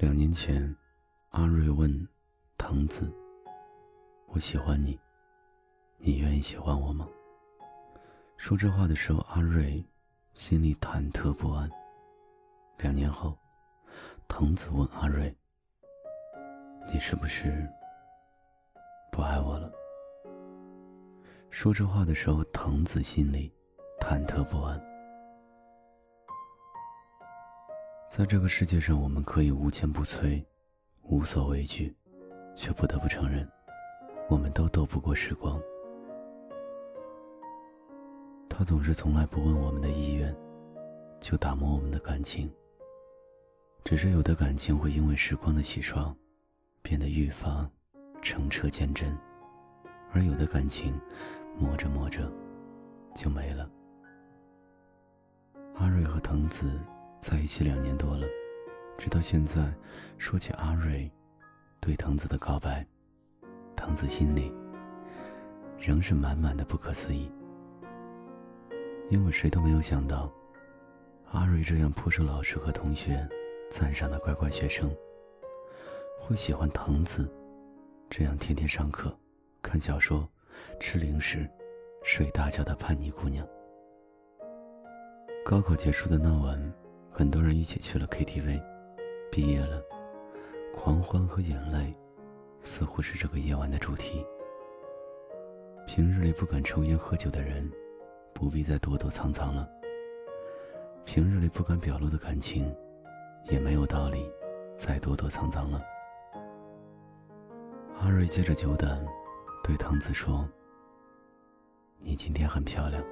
两年前，阿瑞问藤子：“我喜欢你，你愿意喜欢我吗？”说这话的时候，阿瑞心里忐忑不安。两年后，藤子问阿瑞：“你是不是不爱我了？”说这话的时候，藤子心里忐忑不安。在这个世界上，我们可以无坚不摧，无所畏惧，却不得不承认，我们都斗不过时光。他总是从来不问我们的意愿，就打磨我们的感情。只是有的感情会因为时光的洗刷，变得愈发澄澈坚贞，而有的感情磨着磨着就没了。阿瑞和藤子。在一起两年多了，直到现在，说起阿瑞对藤子的告白，藤子心里仍是满满的不可思议。因为谁都没有想到，阿瑞这样颇受老师和同学赞赏的乖乖学生，会喜欢藤子这样天天上课、看小说、吃零食、睡大觉的叛逆姑娘。高考结束的那晚。很多人一起去了 KTV，毕业了，狂欢和眼泪，似乎是这个夜晚的主题。平日里不敢抽烟喝酒的人，不必再躲躲藏藏了。平日里不敢表露的感情，也没有道理再躲躲藏藏了。阿瑞借着酒胆，对藤子说：“你今天很漂亮。”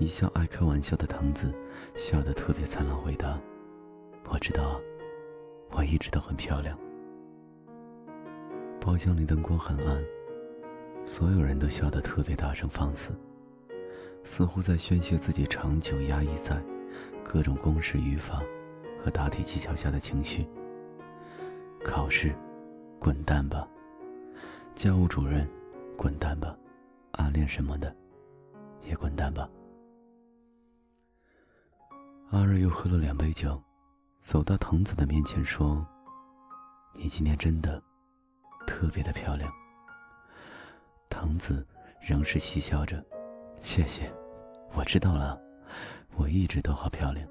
一向爱开玩笑的藤子，笑得特别灿烂，回答：“我知道，我一直都很漂亮。”包厢里灯光很暗，所有人都笑得特别大声放肆，似乎在宣泄自己长久压抑在各种公式语法和答题技巧下的情绪。考试，滚蛋吧！教务主任，滚蛋吧！暗恋什么的，也滚蛋吧！阿瑞又喝了两杯酒，走到藤子的面前说：“你今天真的特别的漂亮。”藤子仍是嬉笑着：“谢谢，我知道了，我一直都好漂亮。”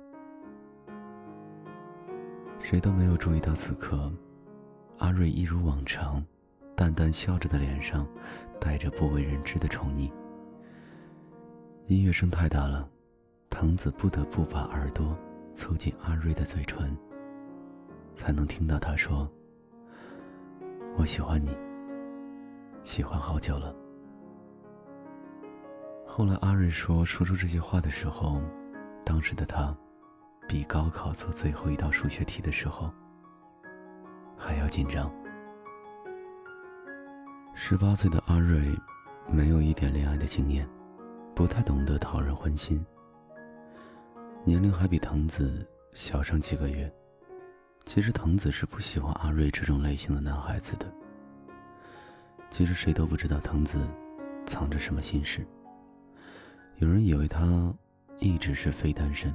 谁都没有注意到，此刻阿瑞一如往常，淡淡笑着的脸上带着不为人知的宠溺。音乐声太大了。藤子不得不把耳朵凑近阿瑞的嘴唇，才能听到他说：“我喜欢你，喜欢好久了。”后来阿瑞说，说出这些话的时候，当时的他，比高考做最后一道数学题的时候还要紧张。十八岁的阿瑞，没有一点恋爱的经验，不太懂得讨人欢心。年龄还比藤子小上几个月，其实藤子是不喜欢阿瑞这种类型的男孩子的。其实谁都不知道藤子藏着什么心事。有人以为他一直是非单身，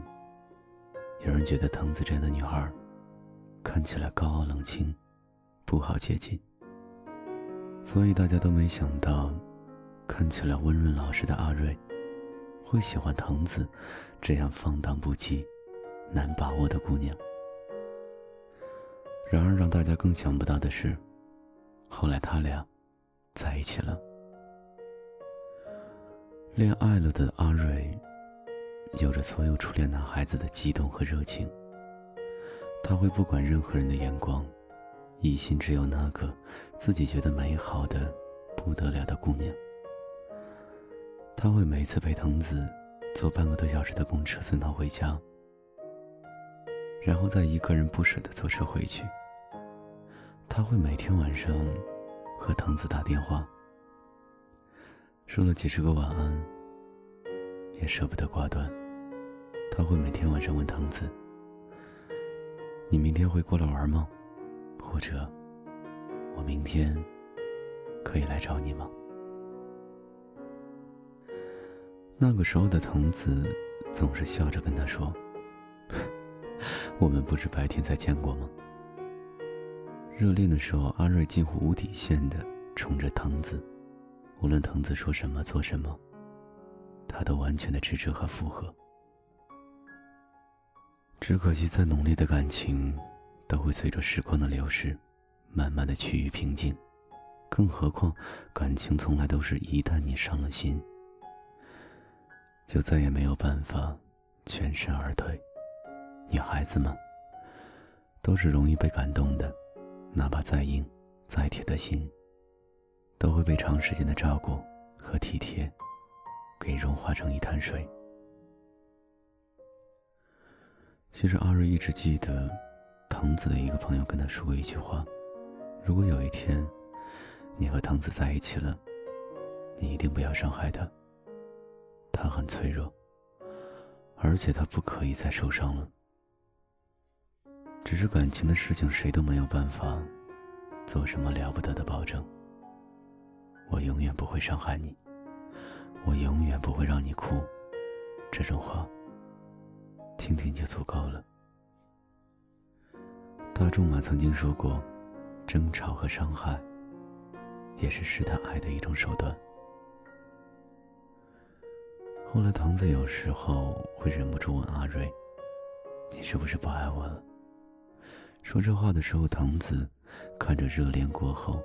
有人觉得藤子这样的女孩看起来高傲冷清，不好接近，所以大家都没想到，看起来温润老实的阿瑞。会喜欢藤子这样放荡不羁、难把握的姑娘。然而，让大家更想不到的是，后来他俩在一起了。恋爱了的阿瑞，有着所有初恋男孩子的激动和热情。他会不管任何人的眼光，一心只有那个自己觉得美好的不得了的姑娘。他会每次陪藤子坐半个多小时的公车送她回家，然后再一个人不舍得坐车回去。他会每天晚上和藤子打电话，说了几十个晚安，也舍不得挂断。他会每天晚上问藤子：“你明天会过来玩吗？或者我明天可以来找你吗？”那个时候的藤子总是笑着跟他说：“ 我们不是白天才见过吗？热恋的时候，阿瑞近乎无底线的宠着藤子，无论藤子说什么做什么，他都完全的支持和附和。只可惜，再浓烈的感情，都会随着时光的流逝，慢慢的趋于平静。更何况，感情从来都是一旦你伤了心，就再也没有办法全身而退。女孩子嘛，都是容易被感动的。哪怕再硬、再铁的心，都会被长时间的照顾和体贴给融化成一滩水。其实阿瑞一直记得，藤子的一个朋友跟他说过一句话：“如果有一天，你和藤子在一起了，你一定不要伤害他。他很脆弱，而且他不可以再受伤了。”只是感情的事情，谁都没有办法做什么了不得的保证。我永远不会伤害你，我永远不会让你哭。这种话，听听就足够了。大仲马曾经说过，争吵和伤害，也是试探爱的一种手段。后来，藤子有时候会忍不住问阿瑞：“你是不是不爱我了？”说这话的时候，藤子看着热恋过后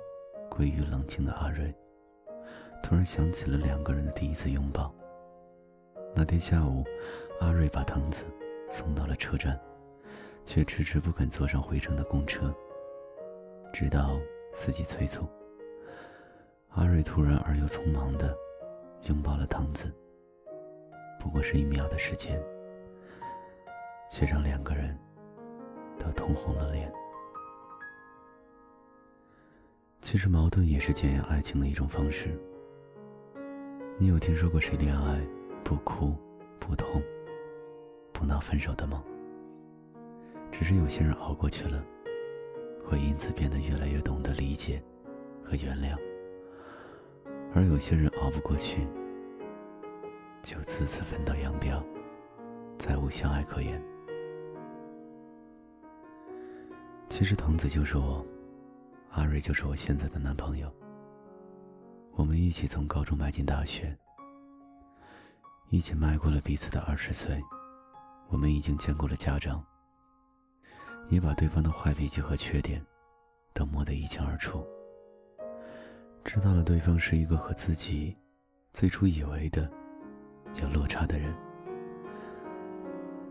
归于冷静的阿瑞，突然想起了两个人的第一次拥抱。那天下午，阿瑞把藤子送到了车站，却迟迟不肯坐上回程的公车。直到司机催促，阿瑞突然而又匆忙的拥抱了藤子。不过是一秒的时间，却让两个人。都通红了脸。其实矛盾也是检验爱情的一种方式。你有听说过谁恋爱不哭、不痛、不闹分手的吗？只是有些人熬过去了，会因此变得越来越懂得理解和原谅；而有些人熬不过去，就自此分道扬镳，再无相爱可言。其实藤子就是我，阿瑞就是我现在的男朋友。我们一起从高中迈进大学，一起迈过了彼此的二十岁。我们已经见过了家长，也把对方的坏脾气和缺点都摸得一清二楚。知道了对方是一个和自己最初以为的有落差的人，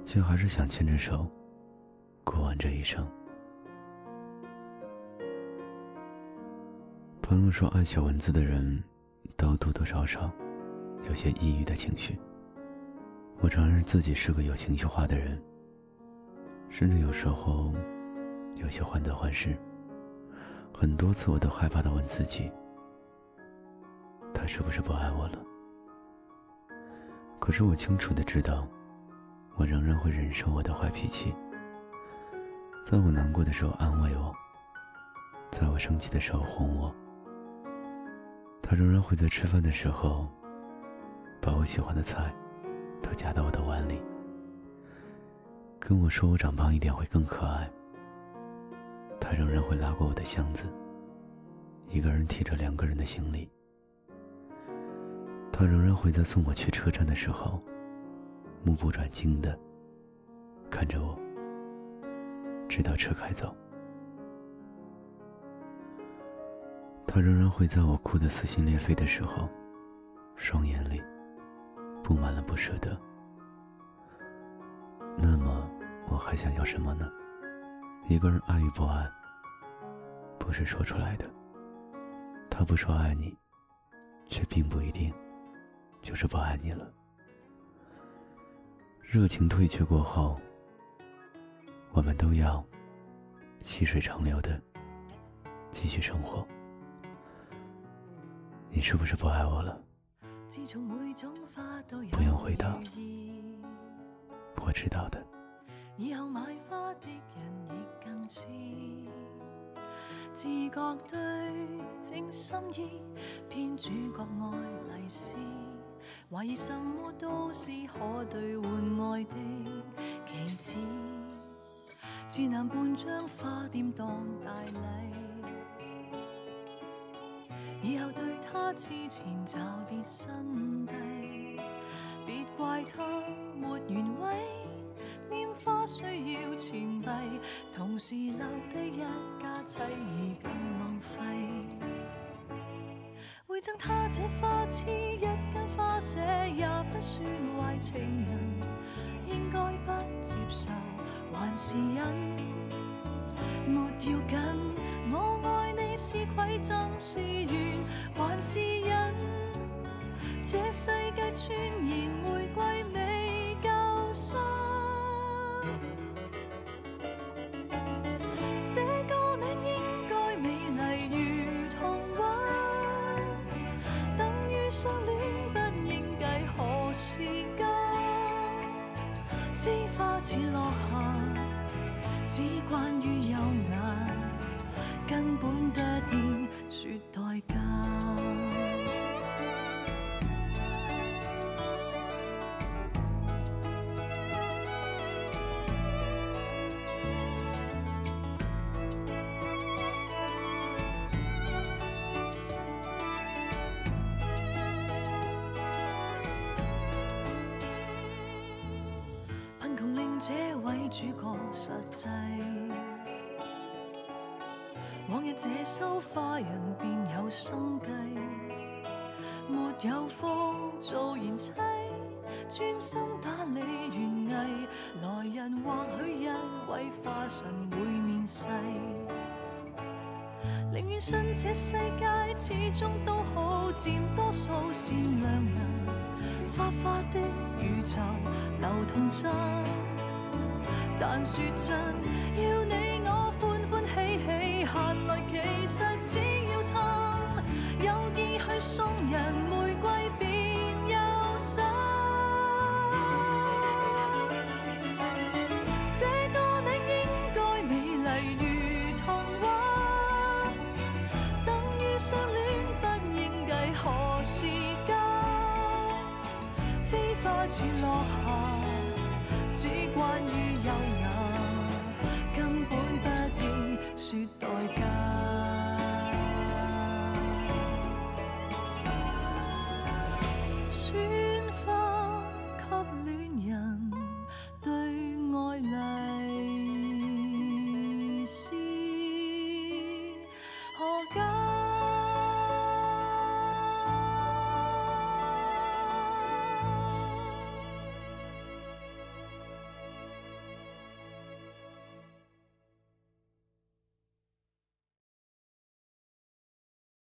却还是想牵着手过完这一生。朋友说，爱写文字的人，都多多少少有些抑郁的情绪。我承认自己是个有情绪化的人，甚至有时候有些患得患失。很多次，我都害怕的问自己：他是不是不爱我了？可是我清楚的知道，我仍然会忍受我的坏脾气，在我难过的时候安慰我，在我生气的时候哄我。他仍然会在吃饭的时候，把我喜欢的菜都夹到我的碗里，跟我说我长胖一点会更可爱。他仍然会拉过我的箱子，一个人提着两个人的行李。他仍然会在送我去车站的时候，目不转睛的看着我，直到车开走。他仍然会在我哭得撕心裂肺的时候，双眼里布满了不舍得。那么，我还想要什么呢？一个人爱与不爱，不是说出来的。他不说爱你，却并不一定就是不爱你了。热情退却过后，我们都要细水长流的继续生活。你是不是不爱我了？不用回答，我知道的。以花的人亦更似，自心意，偏主角怀疑什么都是可兑换爱的棋子。只能半张花店当大礼。以后对他之前找跌新低，别怪他没原委。拈花需要钱币，同时留低一家妻儿更浪费。会赠他这花痴一间花舍，也不算坏情人，应该不接受还是忍？没要紧，我爱你是馈赠是缘还是忍？这世界传言玫瑰似落霞，只关于优雅，根本不应说代价。这位主角实际，往日这收花人便有生计，没有福做贤妻，专心打理园艺。来人或许因为花神会面世，宁愿信这世界始终都好，占多数善良人。花花的宇宙流同真，但说真，要你我欢欢喜喜，闲来其实只要贪，有意去送人玫瑰便有心。这个名应该美丽如童话，等于相恋不应计何时间。飞花似落霞，